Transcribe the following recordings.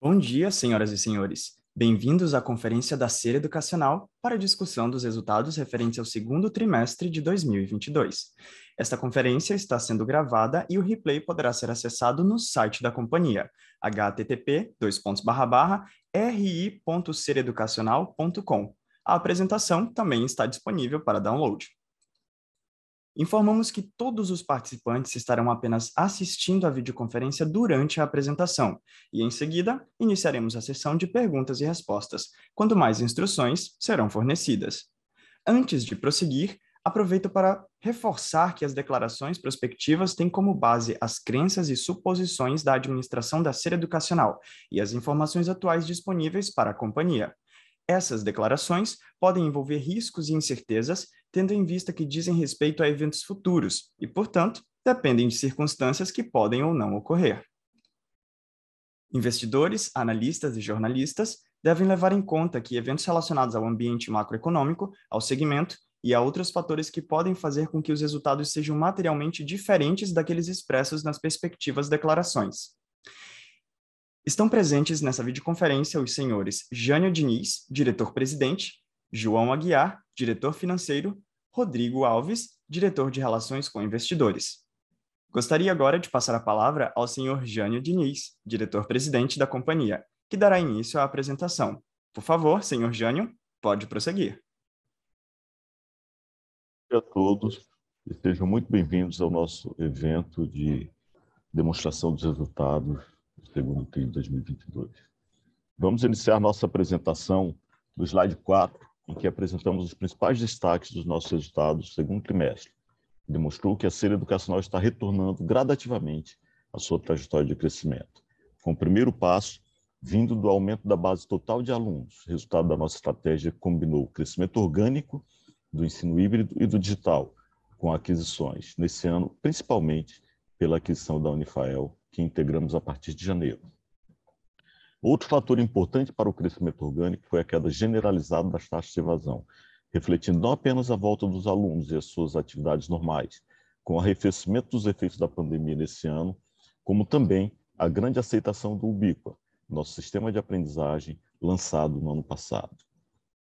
Bom dia, senhoras e senhores. Bem-vindos à conferência da Ser Educacional para a discussão dos resultados referentes ao segundo trimestre de 2022. Esta conferência está sendo gravada e o replay poderá ser acessado no site da companhia, http://ri.sereducacional.com. A apresentação também está disponível para download. Informamos que todos os participantes estarão apenas assistindo à videoconferência durante a apresentação e, em seguida, iniciaremos a sessão de perguntas e respostas, quando mais instruções serão fornecidas. Antes de prosseguir, aproveito para reforçar que as declarações prospectivas têm como base as crenças e suposições da administração da ser educacional e as informações atuais disponíveis para a companhia. Essas declarações podem envolver riscos e incertezas tendo em vista que dizem respeito a eventos futuros e, portanto, dependem de circunstâncias que podem ou não ocorrer. Investidores, analistas e jornalistas devem levar em conta que eventos relacionados ao ambiente macroeconômico, ao segmento e a outros fatores que podem fazer com que os resultados sejam materialmente diferentes daqueles expressos nas perspectivas declarações. Estão presentes nessa videoconferência os senhores Jânio Diniz, diretor-presidente, João Aguiar, diretor financeiro, Rodrigo Alves, diretor de relações com investidores. Gostaria agora de passar a palavra ao senhor Jânio Diniz, diretor-presidente da companhia, que dará início à apresentação. Por favor, senhor Jânio, pode prosseguir. Bom dia a todos e sejam muito bem-vindos ao nosso evento de demonstração dos resultados do segundo TRI de 2022. Vamos iniciar nossa apresentação do slide 4, em que apresentamos os principais destaques dos nossos resultados do segundo trimestre. Demonstrou que a série educacional está retornando gradativamente à sua trajetória de crescimento, com o primeiro passo vindo do aumento da base total de alunos, resultado da nossa estratégia que combinou o crescimento orgânico do ensino híbrido e do digital, com aquisições, nesse ano, principalmente pela aquisição da Unifael, que integramos a partir de janeiro. Outro fator importante para o crescimento orgânico foi a queda generalizada das taxas de evasão, refletindo não apenas a volta dos alunos e as suas atividades normais, com o arrefecimento dos efeitos da pandemia nesse ano, como também a grande aceitação do Ubiqua, nosso sistema de aprendizagem lançado no ano passado.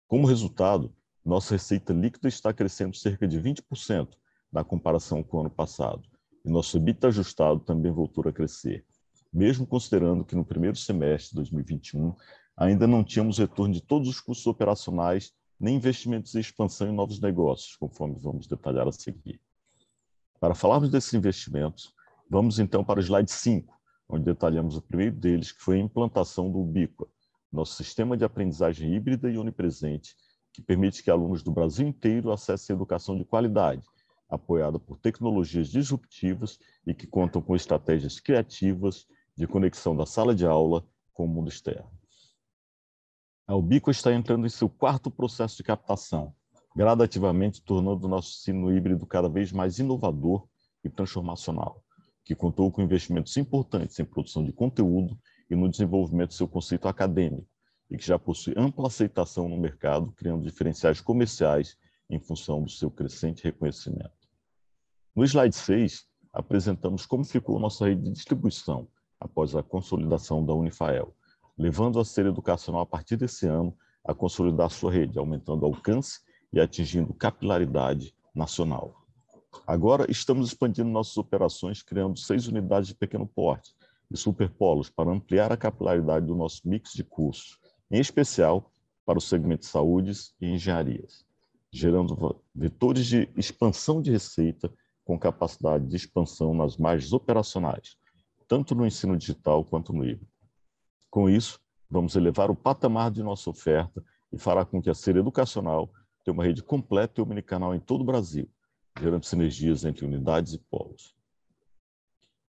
Como resultado, nossa receita líquida está crescendo cerca de 20% na comparação com o ano passado, e nosso EBITDA ajustado também voltou a crescer, mesmo considerando que no primeiro semestre de 2021 ainda não tínhamos retorno de todos os custos operacionais nem investimentos em expansão em novos negócios, conforme vamos detalhar a seguir. Para falarmos desses investimentos, vamos então para o slide 5, onde detalhamos o primeiro deles, que foi a implantação do Ubiqua, nosso sistema de aprendizagem híbrida e onipresente, que permite que alunos do Brasil inteiro acessem educação de qualidade, apoiada por tecnologias disruptivas e que contam com estratégias criativas de conexão da sala de aula com o mundo externo. A Ubico está entrando em seu quarto processo de captação, gradativamente tornando o nosso ensino híbrido cada vez mais inovador e transformacional, que contou com investimentos importantes em produção de conteúdo e no desenvolvimento do seu conceito acadêmico, e que já possui ampla aceitação no mercado, criando diferenciais comerciais em função do seu crescente reconhecimento. No slide 6, apresentamos como ficou nossa rede de distribuição, após a consolidação da Unifael, levando a ser educacional a partir desse ano a consolidar sua rede, aumentando alcance e atingindo capilaridade nacional. Agora estamos expandindo nossas operações, criando seis unidades de pequeno porte e superpolos para ampliar a capilaridade do nosso mix de cursos, em especial para o segmento de saúdes e engenharias, gerando vetores de expansão de receita com capacidade de expansão nas margens operacionais, tanto no ensino digital quanto no híbrido. Com isso, vamos elevar o patamar de nossa oferta e fará com que a ser educacional tenha uma rede completa e omnicanal em todo o Brasil, gerando sinergias entre unidades e polos.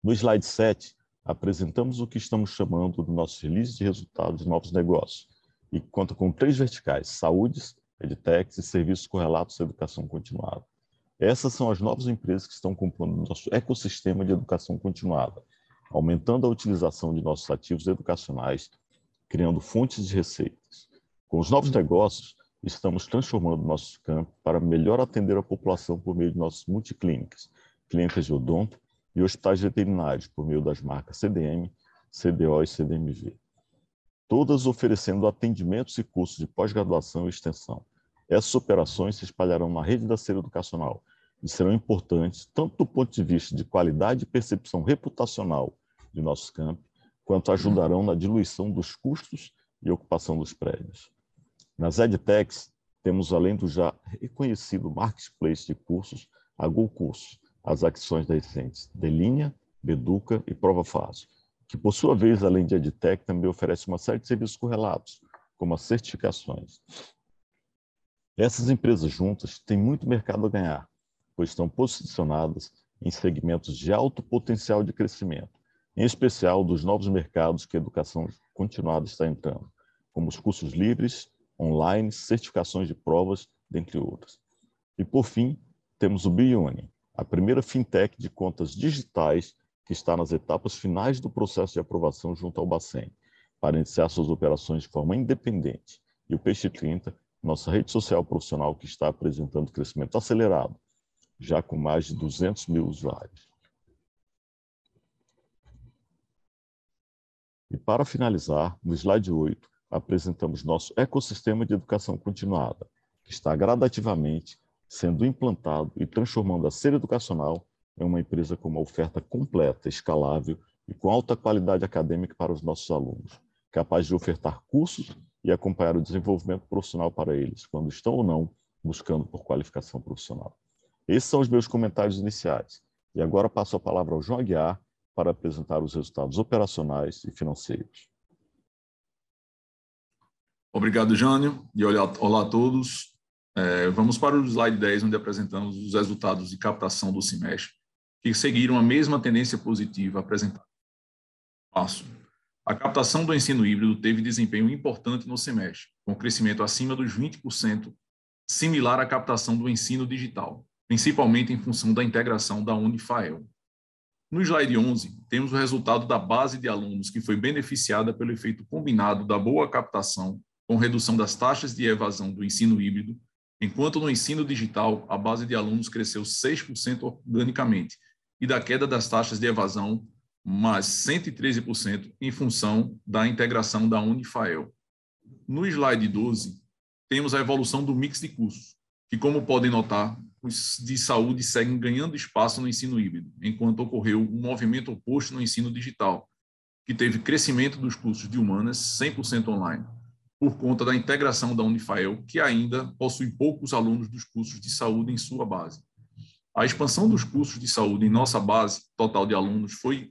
No slide 7, apresentamos o que estamos chamando do nosso release de resultados de novos negócios, e conta com três verticais, saúdes, edtechs e serviços correlatos à educação continuada. Essas são as novas empresas que estão compondo nosso ecossistema de educação continuada, aumentando a utilização de nossos ativos educacionais, criando fontes de receitas. Com os novos negócios, estamos transformando nosso campo para melhor atender a população por meio de nossas multiclínicas, clínicas de odonto e hospitais veterinários por meio das marcas CDM, CDO e CDMV. todas oferecendo atendimentos e cursos de pós-graduação e extensão. Essas operações se espalharão na rede da Ser Educacional serão importantes tanto do ponto de vista de qualidade e percepção reputacional de nossos campos, quanto ajudarão na diluição dos custos e ocupação dos prédios. Nas EdTechs, temos, além do já reconhecido marketplace de cursos, a Go Cursos, as da recentes Delinha, Beduca e Prova Fácil, que, por sua vez, além de EdTech, também oferece uma série de serviços correlatos, como as certificações. Essas empresas juntas têm muito mercado a ganhar, pois estão posicionadas em segmentos de alto potencial de crescimento, em especial dos novos mercados que a educação continuada está entrando, como os cursos livres, online, certificações de provas, dentre outros. E, por fim, temos o Bione, a primeira fintech de contas digitais que está nas etapas finais do processo de aprovação junto ao Bacen, para iniciar suas operações de forma independente. E o Peixe 30, nossa rede social profissional que está apresentando crescimento acelerado, já com mais de 200 mil usuários. E para finalizar, no slide 8, apresentamos nosso ecossistema de educação continuada, que está gradativamente sendo implantado e transformando a ser educacional é uma empresa com uma oferta completa, escalável e com alta qualidade acadêmica para os nossos alunos, capaz de ofertar cursos e acompanhar o desenvolvimento profissional para eles, quando estão ou não buscando por qualificação profissional. Esses são os meus comentários iniciais. E agora passo a palavra ao João Aguiar para apresentar os resultados operacionais e financeiros. Obrigado, Jânio, e olá, olá a todos. É, vamos para o slide 10, onde apresentamos os resultados de captação do semestre que seguiram a mesma tendência positiva apresentada. Passo. A captação do ensino híbrido teve desempenho importante no semestre, com crescimento acima dos 20%, similar à captação do ensino digital, principalmente em função da integração da Unifael. No slide 11, temos o resultado da base de alunos que foi beneficiada pelo efeito combinado da boa captação com redução das taxas de evasão do ensino híbrido, enquanto no ensino digital a base de alunos cresceu 6% organicamente, e da queda das taxas de evasão, mais 113% em função da integração da Unifael. No slide 12, temos a evolução do mix de cursos, que, como podem notar, de saúde seguem ganhando espaço no ensino híbrido, enquanto ocorreu um movimento oposto no ensino digital, que teve crescimento dos cursos de humanas 100% online, por conta da integração da Unifael, que ainda possui poucos alunos dos cursos de saúde em sua base. A expansão dos cursos de saúde em nossa base total de alunos foi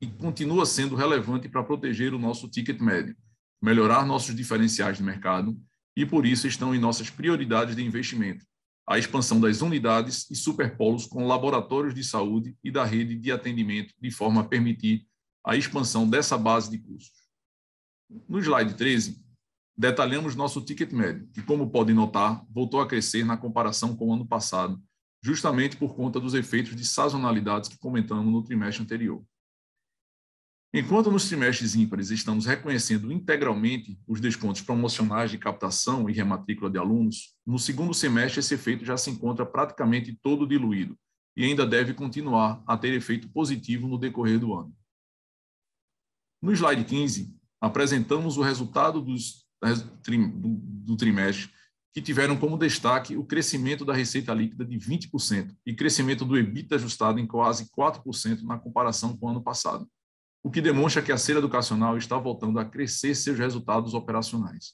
e continua sendo relevante para proteger o nosso ticket médio, melhorar nossos diferenciais de mercado e, por isso, estão em nossas prioridades de investimento. A expansão das unidades e superpolos com laboratórios de saúde e da rede de atendimento, de forma a permitir a expansão dessa base de cursos. No slide 13, detalhamos nosso ticket médio, que, como podem notar, voltou a crescer na comparação com o ano passado, justamente por conta dos efeitos de sazonalidades que comentamos no trimestre anterior. Enquanto nos trimestres ímpares estamos reconhecendo integralmente os descontos promocionais de captação e rematrícula de alunos, no segundo semestre esse efeito já se encontra praticamente todo diluído e ainda deve continuar a ter efeito positivo no decorrer do ano. No slide 15, apresentamos o resultado dos, do, trimestre que tiveram como destaque o crescimento da receita líquida de 20% e crescimento do EBITDA ajustado em quase 4% na comparação com o ano passado, o que demonstra que a Ser Educacional está voltando a crescer seus resultados operacionais.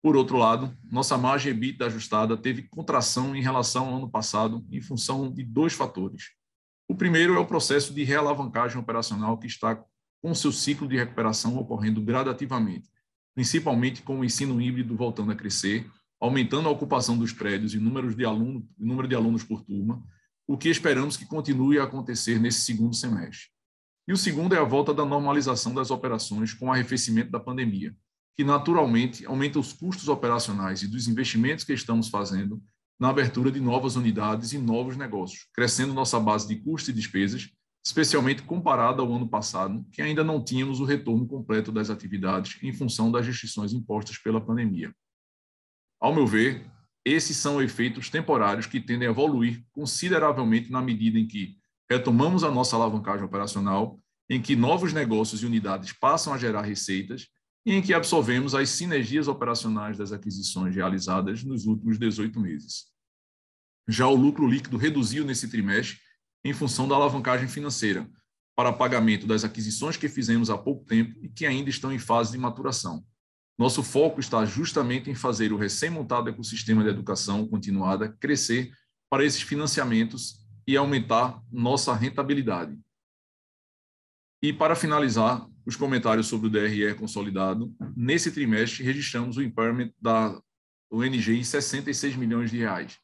Por outro lado, nossa margem EBITDA ajustada teve contração em relação ao ano passado em função de dois fatores. O primeiro é o processo de realavancagem operacional que está com seu ciclo de recuperação ocorrendo gradativamente, principalmente com o ensino híbrido voltando a crescer aumentando a ocupação dos prédios e número de, aluno, número de alunos por turma, o que esperamos que continue a acontecer nesse segundo semestre. E o segundo é a volta da normalização das operações com o arrefecimento da pandemia, que naturalmente aumenta os custos operacionais e dos investimentos que estamos fazendo na abertura de novas unidades e novos negócios, crescendo nossa base de custos e despesas, especialmente comparada ao ano passado, que ainda não tínhamos o retorno completo das atividades em função das restrições impostas pela pandemia. Ao meu ver, esses são efeitos temporários que tendem a evoluir consideravelmente na medida em que retomamos a nossa alavancagem operacional, em que novos negócios e unidades passam a gerar receitas e em que absorvemos as sinergias operacionais das aquisições realizadas nos últimos 18 meses. Já o lucro líquido reduziu nesse trimestre em função da alavancagem financeira, para pagamento das aquisições que fizemos há pouco tempo e que ainda estão em fase de maturação. Nosso foco está justamente em fazer o recém-montado ecossistema de educação continuada crescer para esses financiamentos e aumentar nossa rentabilidade. E para finalizar, os comentários sobre o DRE consolidado, nesse trimestre registramos o impairment da ONG em 66 milhões de reais,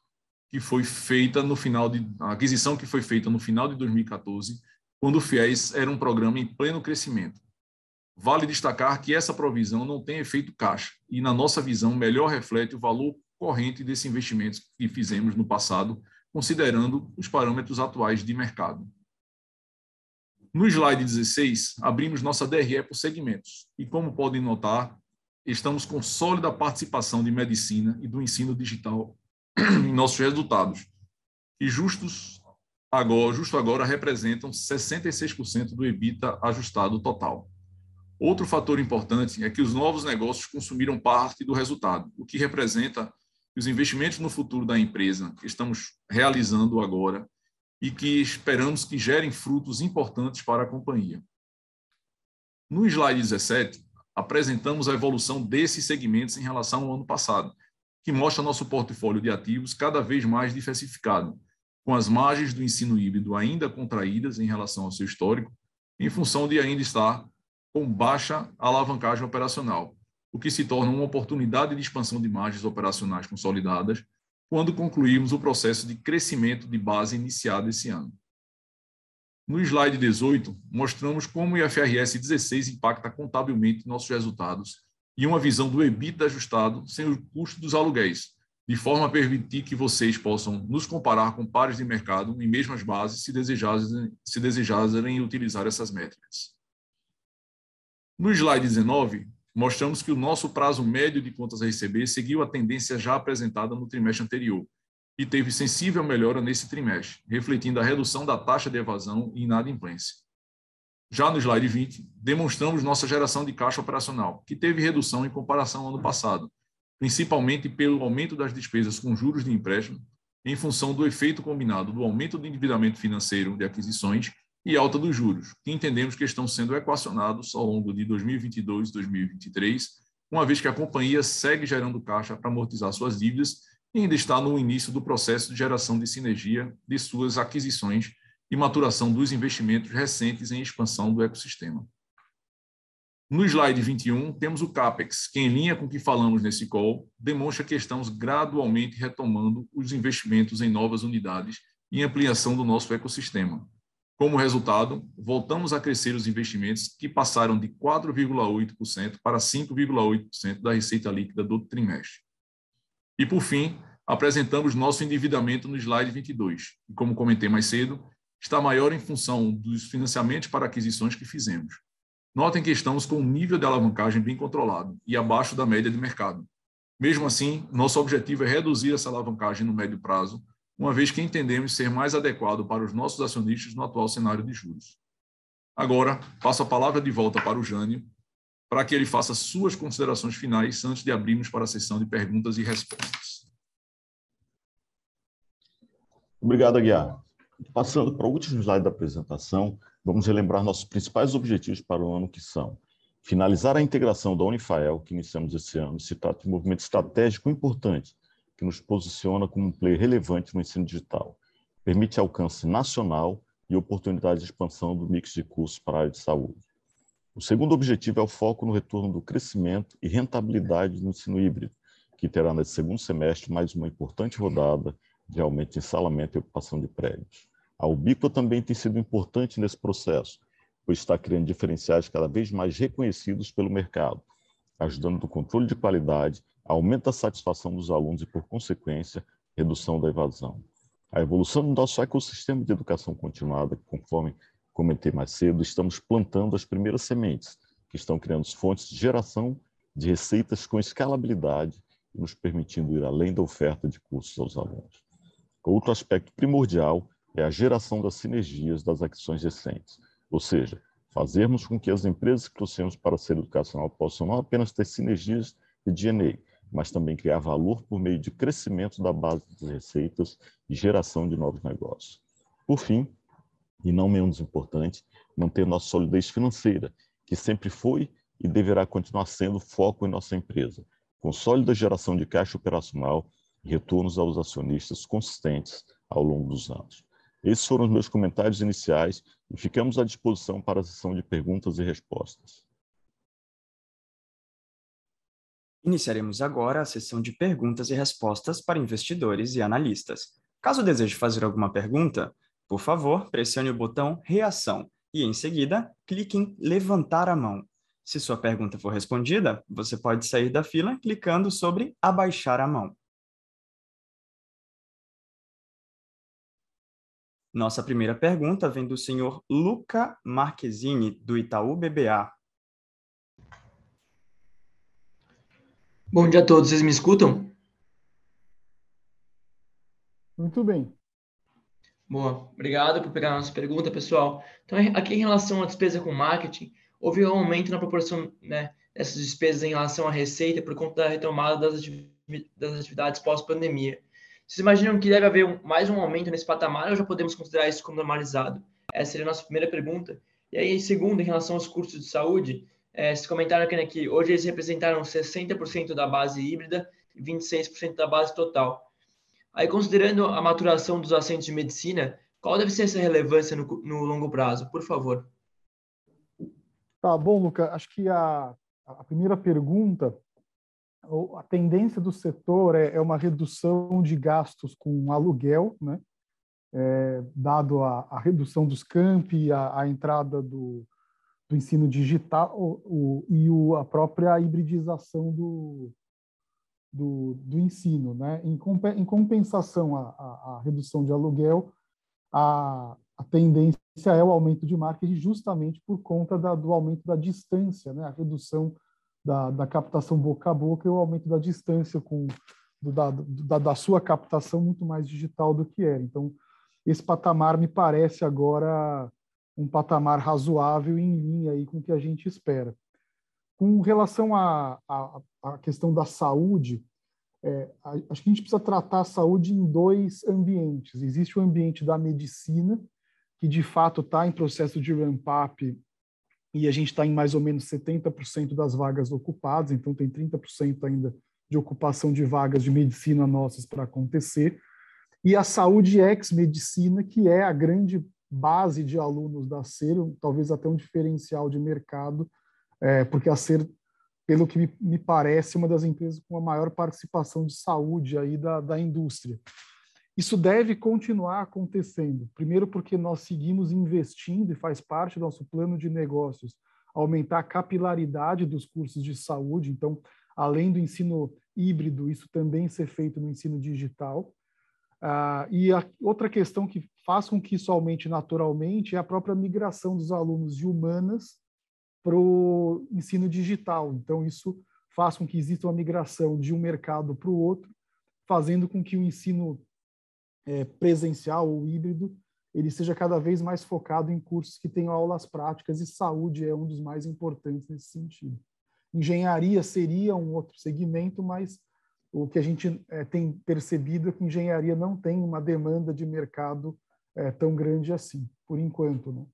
que foi feita no final de a aquisição que foi feita no final de 2014, quando o FIES era um programa em pleno crescimento. Vale destacar que essa provisão não tem efeito caixa e, na nossa visão, melhor reflete o valor corrente desse investimento que fizemos no passado, considerando os parâmetros atuais de mercado. No slide 16, abrimos nossa DRE por segmentos. E como podem notar, estamos com sólida participação de medicina e do ensino digital em nossos resultados, e justos agora, justo agora representam 66% do EBITDA ajustado total. Outro fator importante é que os novos negócios consumiram parte do resultado, o que representa que os investimentos no futuro da empresa que estamos realizando agora e que esperamos que gerem frutos importantes para a companhia. No slide 17, apresentamos a evolução desses segmentos em relação ao ano passado, que mostra nosso portfólio de ativos cada vez mais diversificado, com as margens do ensino híbrido ainda contraídas em relação ao seu histórico, em função de ainda estar com baixa alavancagem operacional, o que se torna uma oportunidade de expansão de margens operacionais consolidadas quando concluirmos o processo de crescimento de base iniciado esse ano. No slide 18, mostramos como o IFRS 16 impacta contabilmente nossos resultados e uma visão do EBITDA ajustado sem o custo dos aluguéis, de forma a permitir que vocês possam nos comparar com pares de mercado em mesmas bases, se desejarem, se desejarem utilizar essas métricas. No slide 19, mostramos que o nosso prazo médio de contas a receber seguiu a tendência já apresentada no trimestre anterior e teve sensível melhora nesse trimestre, refletindo a redução da taxa de evasão e inadimplência. Já no slide 20, demonstramos nossa geração de caixa operacional, que teve redução em comparação ao ano passado, principalmente pelo aumento das despesas com juros de empréstimo, em função do efeito combinado do aumento do endividamento financeiro de aquisições e alta dos juros, que entendemos que estão sendo equacionados ao longo de 2022 e 2023, uma vez que a companhia segue gerando caixa para amortizar suas dívidas e ainda está no início do processo de geração de sinergia de suas aquisições e maturação dos investimentos recentes em expansão do ecossistema. No slide 21, temos o CAPEX, que, em linha com o que falamos nesse call, demonstra que estamos gradualmente retomando os investimentos em novas unidades e ampliação do nosso ecossistema, como resultado, voltamos a crescer os investimentos, que passaram de 4,8% para 5,8% da receita líquida do trimestre. E, por fim, apresentamos nosso endividamento no slide 22, e, como comentei mais cedo, está maior em função dos financiamentos para aquisições que fizemos. Notem que estamos com um nível de alavancagem bem controlado e abaixo da média de mercado. Mesmo assim, nosso objetivo é reduzir essa alavancagem no médio prazo uma vez que entendemos ser mais adequado para os nossos acionistas no atual cenário de juros. Agora, passo a palavra de volta para o Jânio, para que ele faça suas considerações finais antes de abrirmos para a sessão de perguntas e respostas. Obrigado, Aguiar. Passando para o último slide da apresentação, vamos relembrar nossos principais objetivos para o ano que são finalizar a integração da Unifael, que iniciamos esse ano, se trata de um movimento estratégico importante que nos posiciona como um player relevante no ensino digital. Permite alcance nacional e oportunidade de expansão do mix de cursos para a área de saúde. O segundo objetivo é o foco no retorno do crescimento e rentabilidade do ensino híbrido, que terá nesse segundo semestre mais uma importante rodada de aumento de instalamento e ocupação de prédios. A Ubiqua também tem sido importante nesse processo, pois está criando diferenciais cada vez mais reconhecidos pelo mercado, ajudando no controle de qualidade aumento da satisfação dos alunos e, por consequência, redução da evasão. A evolução do nosso ecossistema de educação continuada, conforme comentei mais cedo, estamos plantando as primeiras sementes, que estão criando fontes de geração de receitas com escalabilidade nos permitindo ir além da oferta de cursos aos alunos. Outro aspecto primordial é a geração das sinergias das ações recentes, ou seja, fazermos com que as empresas que trouxemos para a ser educacional possam não apenas ter sinergias de DNA, mas também criar valor por meio de crescimento da base das receitas e geração de novos negócios. Por fim, e não menos importante, manter nossa solidez financeira, que sempre foi e deverá continuar sendo foco em nossa empresa, com sólida geração de caixa operacional e retornos aos acionistas consistentes ao longo dos anos. Esses foram os meus comentários iniciais e ficamos à disposição para a sessão de perguntas e respostas. Iniciaremos agora a sessão de perguntas e respostas para investidores e analistas. Caso deseje fazer alguma pergunta, por favor, pressione o botão Reação e, em seguida, clique em Levantar a mão. Se sua pergunta for respondida, você pode sair da fila clicando sobre Abaixar a mão. Nossa primeira pergunta vem do senhor Luca Marquezini, do Itaú BBA. Bom dia a todos, vocês me escutam? Muito bem. Boa, obrigado por pegar a nossa pergunta, pessoal. Então, aqui em relação à despesa com marketing, houve um aumento na proporção né, dessas despesas em relação à receita por conta da retomada das, das atividades pós-pandemia. Vocês imaginam que deve haver mais um aumento nesse patamar ou já podemos considerar isso como normalizado? Essa seria a nossa primeira pergunta. E aí, segundo, em relação aos custos de saúde, é, vocês comentaram aqui né, que hoje eles representaram 60% da base híbrida e 26% da base total. Aí, considerando a maturação dos assentos de medicina, qual deve ser essa relevância no, no longo prazo? Por favor. Tá bom, Luca. Acho que a, a primeira pergunta, a tendência do setor é, é uma redução de gastos com aluguel, né? É, dado a, a, redução dos campi, a, a entrada do, do, ensino digital o, o, e o, a própria hibridização do, do, do ensino. Né? Em, em compensação à, à, à, redução de aluguel, a, a tendência é o aumento de marketing justamente por conta da, do aumento da distância, né? a redução da, da captação boca a boca e o aumento da distância com do, da, da, da sua captação muito mais digital do que era. Então, esse patamar me parece agora um patamar razoável em linha aí com o que a gente espera. Com relação à, à, à questão da saúde, é, acho que a gente precisa tratar a saúde em dois ambientes. Existe o ambiente da medicina, que de fato está em processo de ramp-up e a gente está em mais ou menos 70% das vagas ocupadas, então tem 30% ainda de ocupação de vagas de medicina nossas para acontecer. E a saúde ex-medicina, que é a grande base de alunos da SER, talvez até um diferencial de mercado, é, porque a SER, pelo que me, me, parece, é uma das empresas com a maior participação de saúde aí da, da indústria. Isso deve continuar acontecendo. Primeiro, porque nós seguimos investindo e faz parte do nosso plano de negócios aumentar a capilaridade dos cursos de saúde. Então, além do ensino híbrido, isso também ser feito no ensino digital. Ah, e a outra questão que faz com que isso aumente naturalmente é a própria migração dos alunos de humanas para o ensino digital. Então, isso faz com que exista uma migração de um mercado para o outro, fazendo com que o ensino é, presencial ou híbrido ele seja cada vez mais focado em cursos que tenham aulas práticas e saúde é um dos mais importantes nesse sentido. Engenharia seria um outro segmento, mas o que a gente é, tem percebido é que engenharia não tem uma demanda de mercado é, tão grande assim, por enquanto. Né?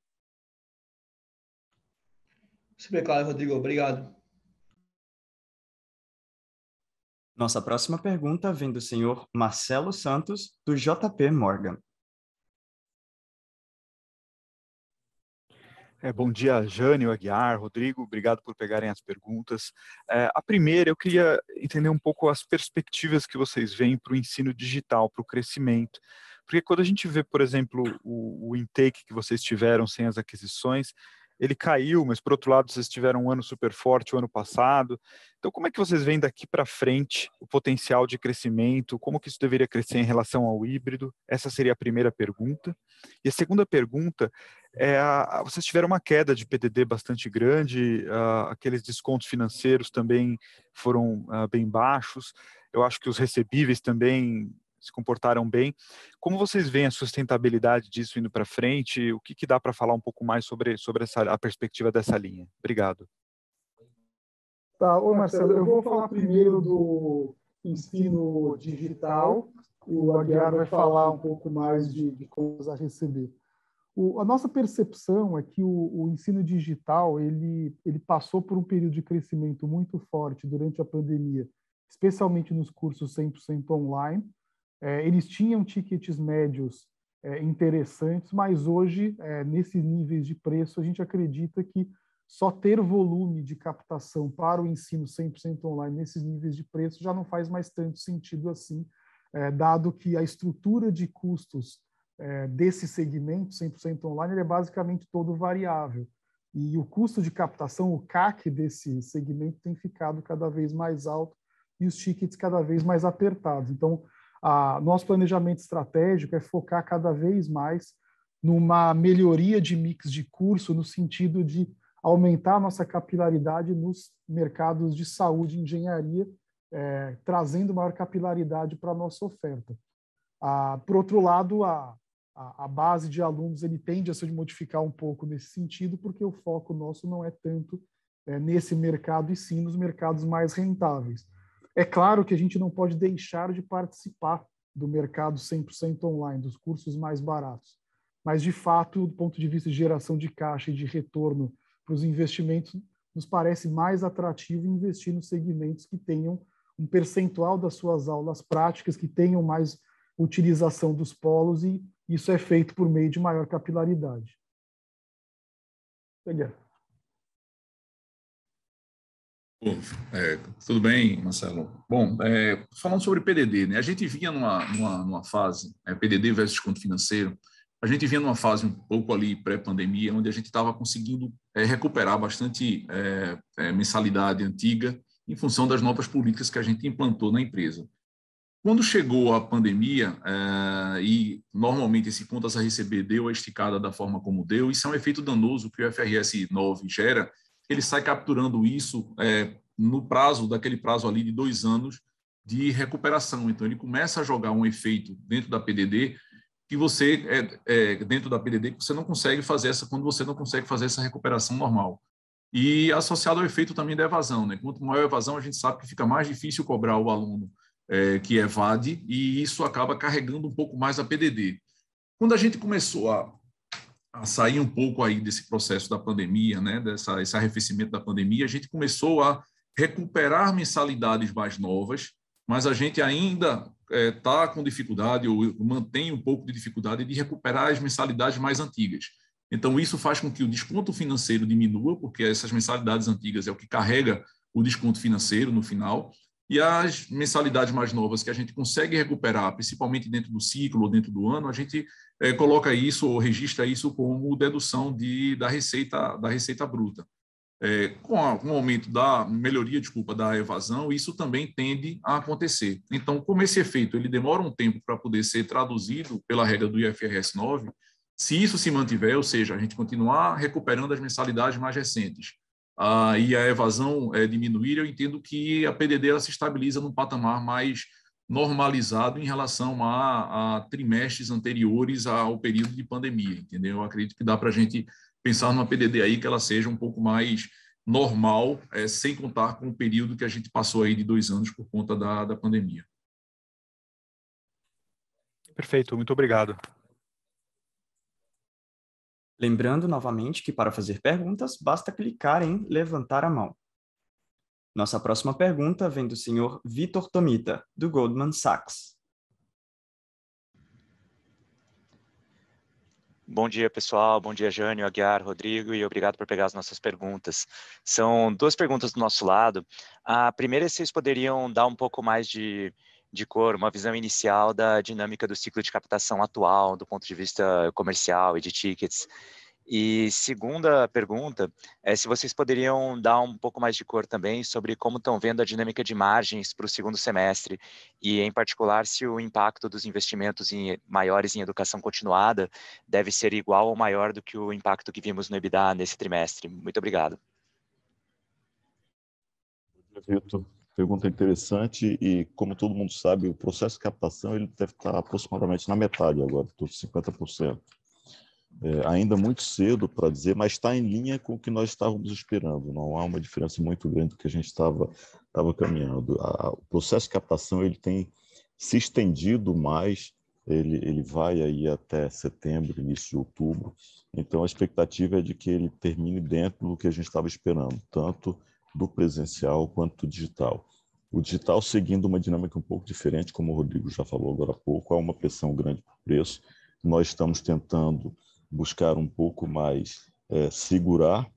Super claro, Rodrigo. Obrigado. Nossa próxima pergunta vem do senhor Marcelo Santos, do JP Morgan. É, bom dia, Jânio, Aguiar, Rodrigo, obrigado por pegarem as perguntas. É, a primeira, eu queria entender um pouco as perspectivas que vocês veem para o ensino digital, para o crescimento. Porque quando a gente vê, por exemplo, o, o intake que vocês tiveram sem as aquisições, ele caiu, mas por outro lado vocês tiveram um ano super forte o ano passado. Então, como é que vocês veem daqui para frente o potencial de crescimento? Como que isso deveria crescer em relação ao híbrido? Essa seria a primeira pergunta. E a segunda pergunta é: a, vocês tiveram uma queda de PDD bastante grande, a, aqueles descontos financeiros também foram a, bem baixos. Eu acho que os recebíveis também se comportaram bem. Como vocês veem a sustentabilidade disso indo para frente? O que, que dá para falar um pouco mais sobre, sobre essa, a perspectiva dessa linha? Obrigado. Tá, oi Marcelo, eu vou falar primeiro do ensino digital e o Aguiar vai falar um pouco mais de, de coisas a receber. O, a nossa percepção é que o, o, ensino digital ele, ele passou por um período de crescimento muito forte durante a pandemia, especialmente nos cursos 100% online. É, eles tinham tickets médios é, interessantes, mas hoje, é, nesses níveis de preço, a gente acredita que só ter volume de captação para o ensino 100% online nesses níveis de preço já não faz mais tanto sentido assim, dado que a estrutura de custos desse segmento 100% online é basicamente todo variável. E o custo de captação, o CAC desse segmento tem ficado cada vez mais alto e os tickets cada vez mais apertados. Então, a, nosso planejamento estratégico é focar cada vez mais numa melhoria de mix de curso, no sentido de aumentar nossa capilaridade nos mercados de saúde e engenharia, é, trazendo maior capilaridade para a nossa oferta. Ah, por outro lado, a, a, a, base de alunos ele tende a se modificar um pouco nesse sentido, porque o foco nosso não é tanto é, nesse mercado e sim nos mercados mais rentáveis. É claro que a gente não pode deixar de participar do mercado 100% online, dos cursos mais baratos. Mas, de fato, do ponto de vista de geração de caixa e de retorno para os investimentos, nos parece mais atrativo investir nos segmentos que tenham um percentual das suas aulas práticas, que tenham mais utilização dos polos e isso é feito por meio de maior capilaridade. Bom, é, tudo bem, Marcelo? Bom, é, falando sobre PDD, né, a gente vinha numa, numa, numa fase, é, PDD versus conto financeiro, a gente vinha numa fase um pouco ali pré-pandemia, onde a gente estava conseguindo é, recuperar bastante é, é, mensalidade antiga em função das novas políticas que a gente implantou na empresa. Quando chegou a pandemia, e normalmente esse contas a receber deu a esticada da forma como deu, isso é um efeito danoso que o FRS 9 gera, ele sai capturando isso é, no prazo, daquele prazo ali de dois anos de recuperação. Então, ele começa a jogar um efeito dentro da PDD que você, é, é, dentro da PDD, que você não consegue fazer essa, quando você não consegue fazer essa recuperação normal. E associado ao efeito também da evasão, né? Quanto maior a evasão, a gente sabe que fica mais difícil cobrar o aluno é, que evade, e isso acaba carregando um pouco mais a PDD. Quando a gente começou a, a sair um pouco aí desse processo da pandemia, né, dessa, esse arrefecimento da pandemia, a gente começou a recuperar mensalidades mais novas, mas a gente ainda está é, com dificuldade, ou mantém um pouco de dificuldade de recuperar as mensalidades mais antigas. Então, isso faz com que o desconto financeiro diminua, porque essas mensalidades antigas é o que carrega o desconto financeiro no final, e as mensalidades mais novas que a gente consegue recuperar, principalmente dentro do ciclo ou dentro do ano, a gente é, coloca isso ou registra isso como dedução de, da receita da receita bruta. É, com, a, com, o aumento da melhoria, desculpa, da evasão, isso também tende a acontecer. Então, como esse efeito ele demora um tempo para poder ser traduzido pela regra do IFRS 9, se isso se mantiver, ou seja, a gente continuar recuperando as mensalidades mais recentes, ah, e a evasão é, diminuir, eu entendo que a PDD ela se estabiliza num patamar mais normalizado em relação a, a trimestres anteriores ao período de pandemia, entendeu? Eu acredito que dá para a gente pensar numa PDD aí que ela seja um pouco mais normal, é, sem contar com o período que a gente passou aí de dois anos por conta da, da pandemia. Perfeito, muito obrigado. Lembrando novamente que para fazer perguntas, basta clicar em levantar a mão. Nossa próxima pergunta vem do senhor Vitor Tomita, do Goldman Sachs. Bom dia, pessoal. Bom dia, Jânio, Aguiar, Rodrigo, e obrigado por pegar as nossas perguntas. São duas perguntas do nosso lado. A primeira é se vocês poderiam dar um pouco mais de, de cor, uma visão inicial da dinâmica do ciclo de captação atual, do ponto de vista comercial e de tickets. E segunda pergunta é se vocês poderiam dar um pouco mais de cor também sobre como estão vendo a dinâmica de margens para o segundo semestre e, em particular, se o impacto dos investimentos em, maiores em educação continuada deve ser igual ou maior do que o impacto que vimos no EBITDA nesse trimestre. Muito obrigado. Vitor. Pergunta interessante e, como todo mundo sabe, o processo de captação ele deve estar aproximadamente na metade agora, todos 50%. É, ainda muito cedo para dizer, mas está em linha com o que nós estávamos esperando. Não há uma diferença muito grande do que a gente estava estava caminhando. A, o processo de captação ele tem se estendido mais. Ele, ele vai aí até setembro, início de outubro. Então a expectativa é de que ele termine dentro do que a gente estava esperando, tanto do presencial quanto do digital. O digital seguindo uma dinâmica um pouco diferente, como o Rodrigo já falou agora há pouco, há uma pressão grande por preço. Nós estamos tentando buscar um pouco mais é, segurar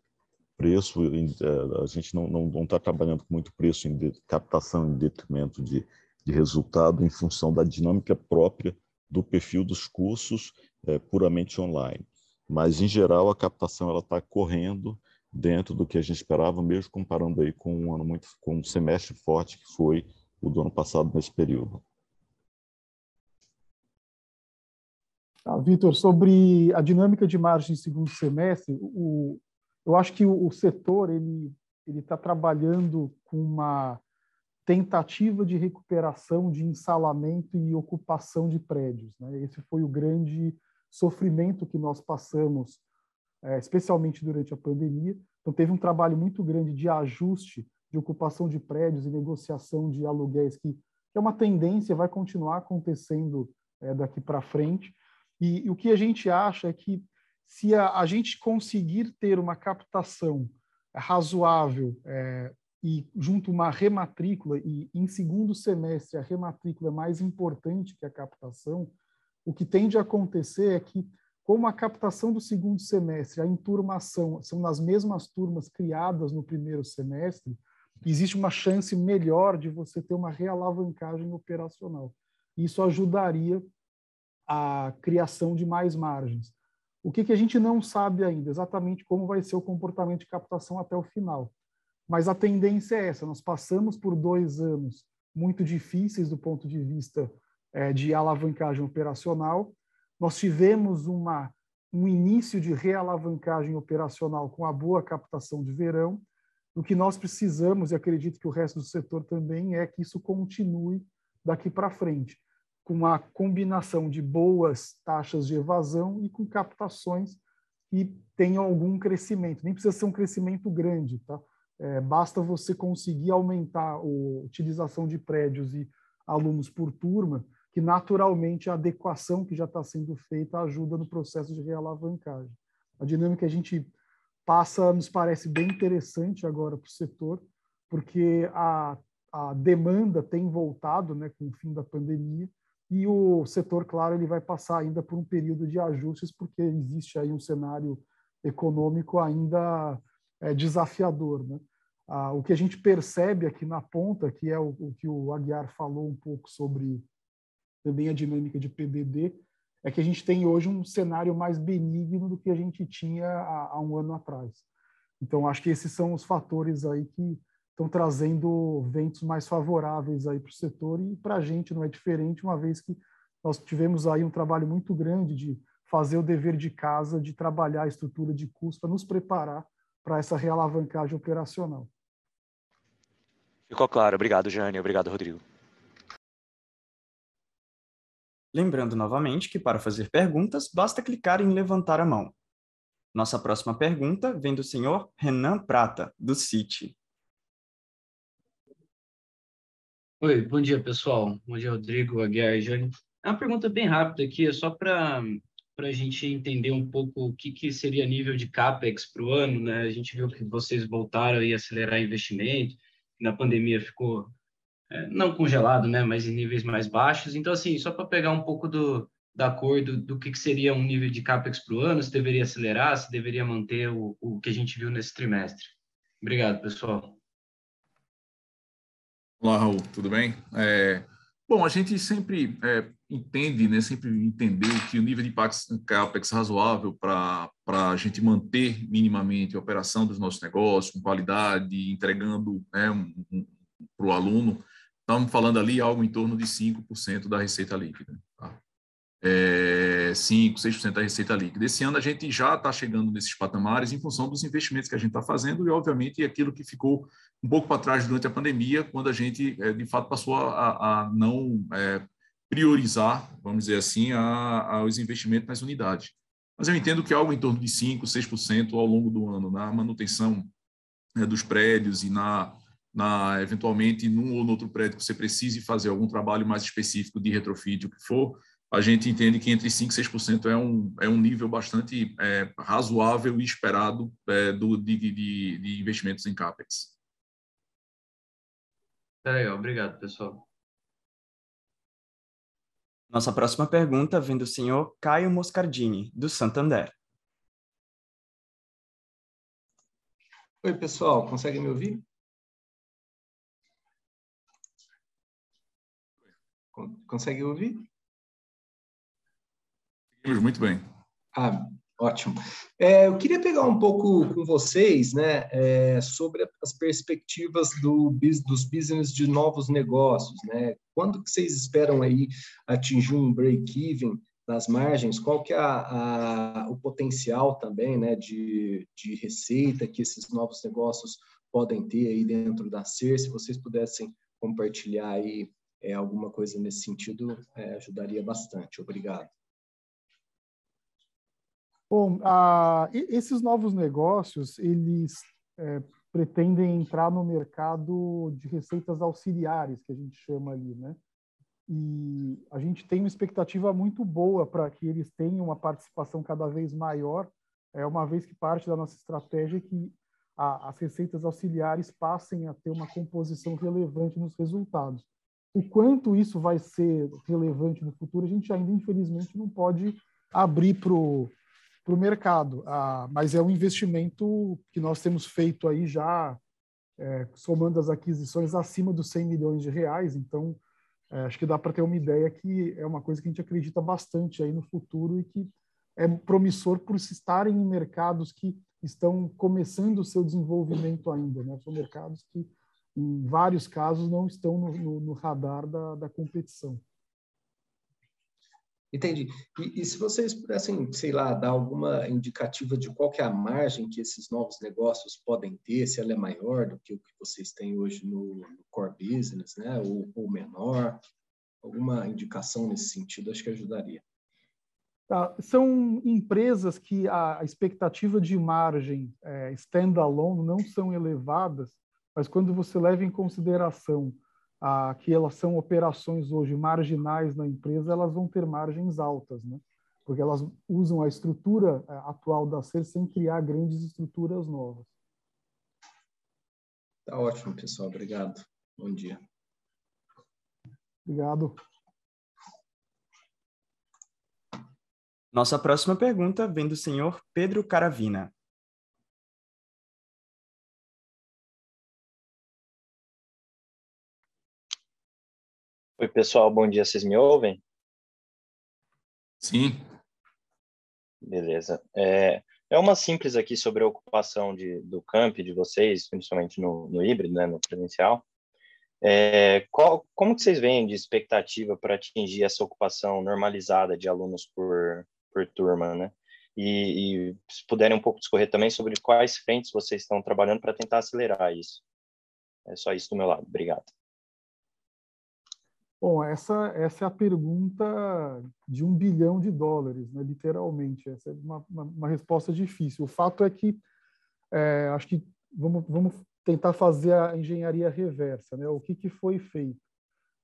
preço. É, a gente não está trabalhando com muito preço em captação em detrimento de, de resultado em função da dinâmica própria do perfil dos cursos é, puramente online. Mas, em geral, a captação ela está correndo dentro do que a gente esperava, mesmo comparando aí com um ano muito, com um semestre forte que foi o do ano passado nesse período. Ah, Vitor, sobre a dinâmica de margem em segundo semestre, o, eu acho que o, o setor ele ele está trabalhando com uma tentativa de recuperação de ensalamento e ocupação de prédios. Né? Esse foi o grande sofrimento que nós passamos é, especialmente durante a pandemia. Então, teve um trabalho muito grande de ajuste de ocupação de prédios e negociação de aluguéis, que, que é uma tendência, vai continuar acontecendo é, daqui para frente. E, e, o que a gente acha é que, se a, a gente conseguir ter uma captação razoável é, e junto uma rematrícula, e em segundo semestre a rematrícula é mais importante que a captação, o que tende a acontecer é que como a captação do segundo semestre, a enturmação são nas mesmas turmas criadas no primeiro semestre, existe uma chance melhor de você ter uma realavancagem operacional. Isso ajudaria a criação de mais margens. O que, que a gente não sabe ainda exatamente como vai ser o comportamento de captação até o final. Mas a tendência é essa. Nós passamos por dois anos muito difíceis do ponto de vista é, de alavancagem operacional nós tivemos uma, um início de realavancagem operacional com a boa captação de verão. O que nós precisamos, e acredito que o resto do setor também, é que isso continue daqui para frente, com a combinação de boas taxas de evasão e com captações que tenham algum crescimento. Nem precisa ser um crescimento grande, tá? É, basta você conseguir aumentar a utilização de prédios e alunos por turma, que naturalmente a adequação que já está sendo feita ajuda no processo de realavancagem. A dinâmica que a gente passa nos parece bem interessante agora para o setor, porque a, a demanda tem voltado né, com o fim da pandemia e o setor, claro, ele vai passar ainda por um período de ajustes, porque existe aí um cenário econômico ainda é, desafiador. Né? Ah, o que a gente percebe aqui na ponta, que é o, o que o Aguiar falou um pouco sobre também a dinâmica de PDD, é que a gente tem hoje um cenário mais benigno do que a gente tinha há, há um ano atrás. Então, acho que esses são os fatores aí que estão trazendo ventos mais favoráveis aí para o setor e para a gente não é diferente, uma vez que nós tivemos aí um trabalho muito grande de fazer o dever de casa, de trabalhar a estrutura de custo para nos preparar para essa realavancagem operacional. Ficou claro. Obrigado, Jane. Obrigado, Rodrigo. Lembrando novamente que para fazer perguntas, basta clicar em levantar a mão. Nossa próxima pergunta vem do senhor Renan Prata, do CIT. Oi, bom dia, pessoal. Bom dia, Rodrigo, Aguiar e Jânio. É uma pergunta bem rápida aqui, é só para a gente entender um pouco o que, que seria nível de CAPEX para o ano. Né? A gente viu que vocês voltaram a acelerar investimento, na pandemia ficou é, não congelado, né, mas em níveis mais baixos. Então, assim, só para pegar um pouco do, da cor do, do que, que seria um nível de CAPEX para o ano, se deveria acelerar, se deveria manter o, o que a gente viu nesse trimestre. Obrigado, pessoal. Olá, Raul, tudo bem? É, bom, a gente sempre é, entende, né, sempre entendeu que o nível de CAPEX razoável para a gente manter minimamente a operação dos nossos negócios, com qualidade, entregando né, um, um, para o aluno, Estamos falando ali algo em torno de 5% da receita líquida. É, 5%, 6% da receita líquida. Esse ano a gente já está chegando nesses patamares em função dos investimentos que a gente está fazendo e, obviamente, aquilo que ficou um pouco para trás durante a pandemia, quando a gente, é, de fato, passou a, a não é, priorizar, vamos dizer assim, a, a, os investimentos nas unidades. Mas eu entendo que algo em torno de 5%, 6% ao longo do ano na manutenção né, dos prédios e na, na eventualmente num ou outro prédio que você precise fazer algum trabalho mais específico de retrofit, o que for, a gente entende que entre 5% e 6% é um, é um nível bastante é, razoável e esperado é, do, de, de, de, investimentos em CAPEX. Tá legal, obrigado, pessoal. Nossa próxima pergunta vem do senhor Caio Moscardini, do Santander. Oi, pessoal, conseguem me ouvir? Consegue ouvir? Muito bem. Ah, ótimo. É, eu queria pegar um pouco com vocês né, é, sobre as perspectivas do, dos business de novos negócios. Né? Quando que vocês esperam aí atingir um break-even nas margens? Qual que é a, a, o potencial também né, de, de receita que esses novos negócios podem ter aí dentro da SER? Se vocês pudessem compartilhar aí é, alguma coisa nesse sentido, é, ajudaria bastante. Obrigado. Bom, a, esses novos negócios, eles é, pretendem entrar no mercado de receitas auxiliares, que a gente chama ali, né? E a gente tem uma expectativa muito boa para que eles tenham uma participação cada vez maior, é uma vez que parte da nossa estratégia é que a, as receitas auxiliares passem a ter uma composição relevante nos resultados. O quanto isso vai ser relevante no futuro, a gente ainda, infelizmente, não pode abrir para o para o mercado. Ah, mas é um investimento que nós temos feito aí já, é, somando as aquisições, acima dos 100 milhões de reais. Então, é, acho que dá para ter uma ideia que é uma coisa que a gente acredita bastante aí no futuro e que é promissor por se estarem em mercados que estão começando o seu desenvolvimento ainda. Né? São mercados que, em vários casos, não estão no, no, no radar da, da competição. Entendi. E, e, se vocês pudessem, sei lá, dar alguma indicativa de qual é a margem que esses novos negócios podem ter, se ela é maior do que o que vocês têm hoje no, no core business, né? Ou, ou, menor, alguma indicação nesse sentido, acho que ajudaria. Tá. São empresas que a expectativa de margem é, standalone não são elevadas, mas quando você leva em consideração a, que elas são operações hoje marginais na empresa, elas vão ter margens altas, né? porque elas usam a estrutura é, atual da SER sem criar grandes estruturas novas. Tá ótimo, pessoal. Obrigado. Bom dia. Obrigado. Nossa próxima pergunta vem do senhor Pedro Caravina. Oi, pessoal, bom dia. Vocês me ouvem? Sim. Beleza. É, é uma simples aqui sobre a ocupação de, do camp de vocês, principalmente no, no híbrido, né, no presencial. É, qual, como que vocês veem de expectativa para atingir essa ocupação normalizada de alunos por, por turma, né? E, e se puderem um pouco discorrer também sobre quais frentes vocês estão trabalhando para tentar acelerar isso. É só isso do meu lado. Obrigado. Bom, essa, essa é a pergunta de um bilhão de dólares, né, literalmente. Essa é uma, uma, uma resposta difícil. O fato é que, é, acho que vamos, vamos tentar fazer a engenharia reversa. Né? O que, que foi feito?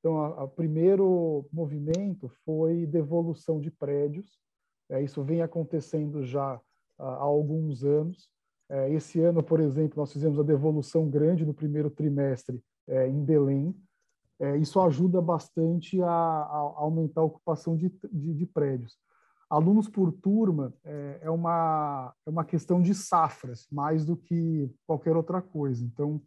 Então, o primeiro movimento foi devolução de prédios. É, isso vem acontecendo já há, alguns anos. É, esse ano, por exemplo, nós fizemos a devolução grande no primeiro trimestre é, em Belém, é, isso ajuda bastante a, a, aumentar a ocupação de, de, de prédios. Alunos por turma é, é, uma, é uma questão de safras, mais do que qualquer outra coisa. Então,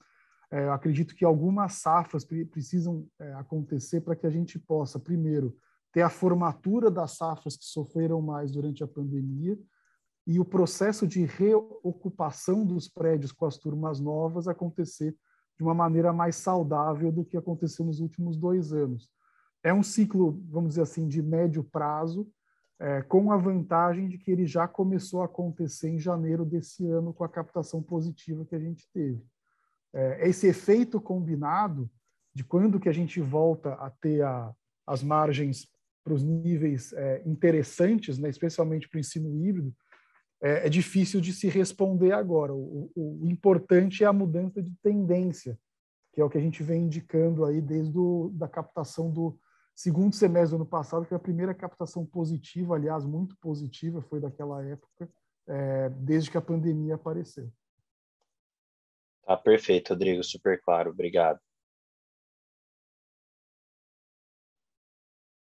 é, acredito que algumas safras pre precisam é, acontecer para que a gente possa, primeiro, ter a formatura das safras que sofreram mais durante a pandemia e o processo de reocupação dos prédios com as turmas novas acontecer de uma maneira mais saudável do que aconteceu nos últimos dois anos. É um ciclo, vamos dizer assim, de médio prazo, é, com a vantagem de que ele já começou a acontecer em janeiro desse ano com a captação positiva que a gente teve. É, esse efeito combinado de quando que a gente volta a ter a, as margens para os níveis é, interessantes, né, especialmente para o ensino híbrido, é, é, difícil de se responder agora. O, o, o, importante é a mudança de tendência, que é o que a gente vem indicando aí desde o, da captação do segundo semestre do ano passado, que foi a primeira captação positiva, aliás, muito positiva, foi daquela época, é, desde que a pandemia apareceu. Tá perfeito, Rodrigo, super claro, obrigado.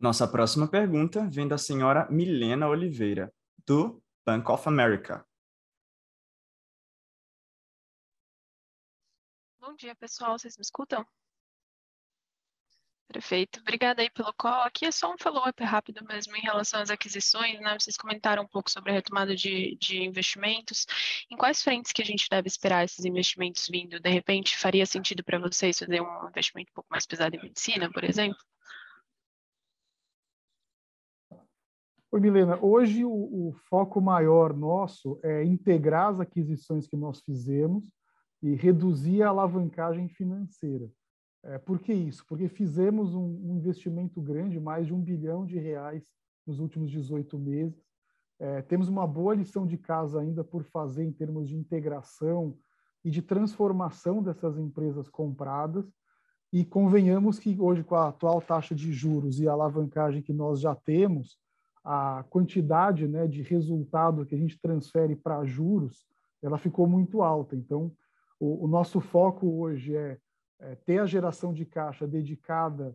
Nossa próxima pergunta vem da senhora Milena Oliveira, do Bank of America. Bom dia, pessoal. Vocês me escutam? Perfeito. Obrigada aí pelo call. Aqui é só um follow-up rápido mesmo em relação às aquisições, né? Vocês comentaram um pouco sobre a retomada de, de investimentos. Em quais frentes que a gente deve esperar esses investimentos vindo? De repente, faria sentido para vocês fazer um investimento um pouco mais pesado em medicina, por exemplo? Oi, Milena. Hoje o, o, foco maior nosso é integrar as aquisições que nós fizemos e reduzir a alavancagem financeira. É, por que isso? Porque fizemos um, um, investimento grande, mais de um bilhão de reais nos últimos 18 meses. É, temos uma boa lição de casa ainda por fazer em termos de integração e de transformação dessas empresas compradas. E convenhamos que hoje, com a atual taxa de juros e a alavancagem que nós já temos, a quantidade né, de resultado que a gente transfere para juros, ela ficou muito alta. Então, o, o nosso foco hoje é, é, ter a geração de caixa dedicada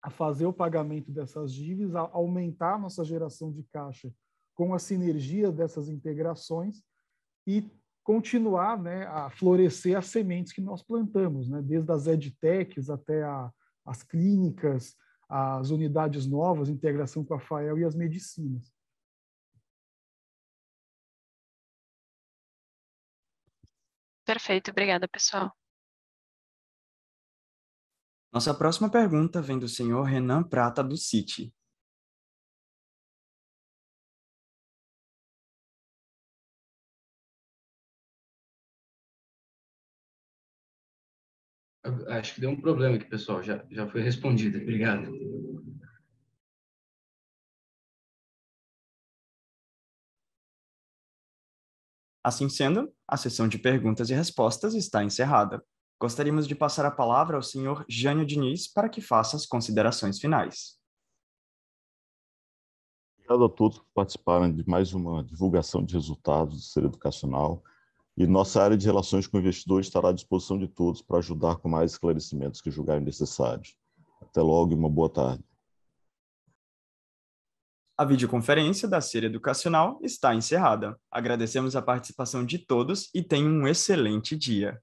a fazer o pagamento dessas dívidas, a aumentar a nossa geração de caixa com a sinergia dessas integrações e continuar né, a florescer as sementes que nós plantamos, né, desde as edtechs até a, as clínicas, as unidades novas, integração com a FAEL e as medicinas. Perfeito, obrigada, pessoal. Nossa próxima pergunta vem do senhor Renan Prata, do Citi. Acho que deu um problema aqui, pessoal. Já, já foi respondido. Obrigado. Assim sendo, a sessão de perguntas e respostas está encerrada. Gostaríamos de passar a palavra ao senhor Jânio Diniz para que faça as considerações finais. Obrigado a todos que participaram de mais uma divulgação de resultados do Ser Educacional e nossa área de relações com investidores estará à disposição de todos para ajudar com mais esclarecimentos que julgarem necessários. Até logo e uma boa tarde. A videoconferência da Ser Educacional está encerrada. Agradecemos a participação de todos e tenham um excelente dia.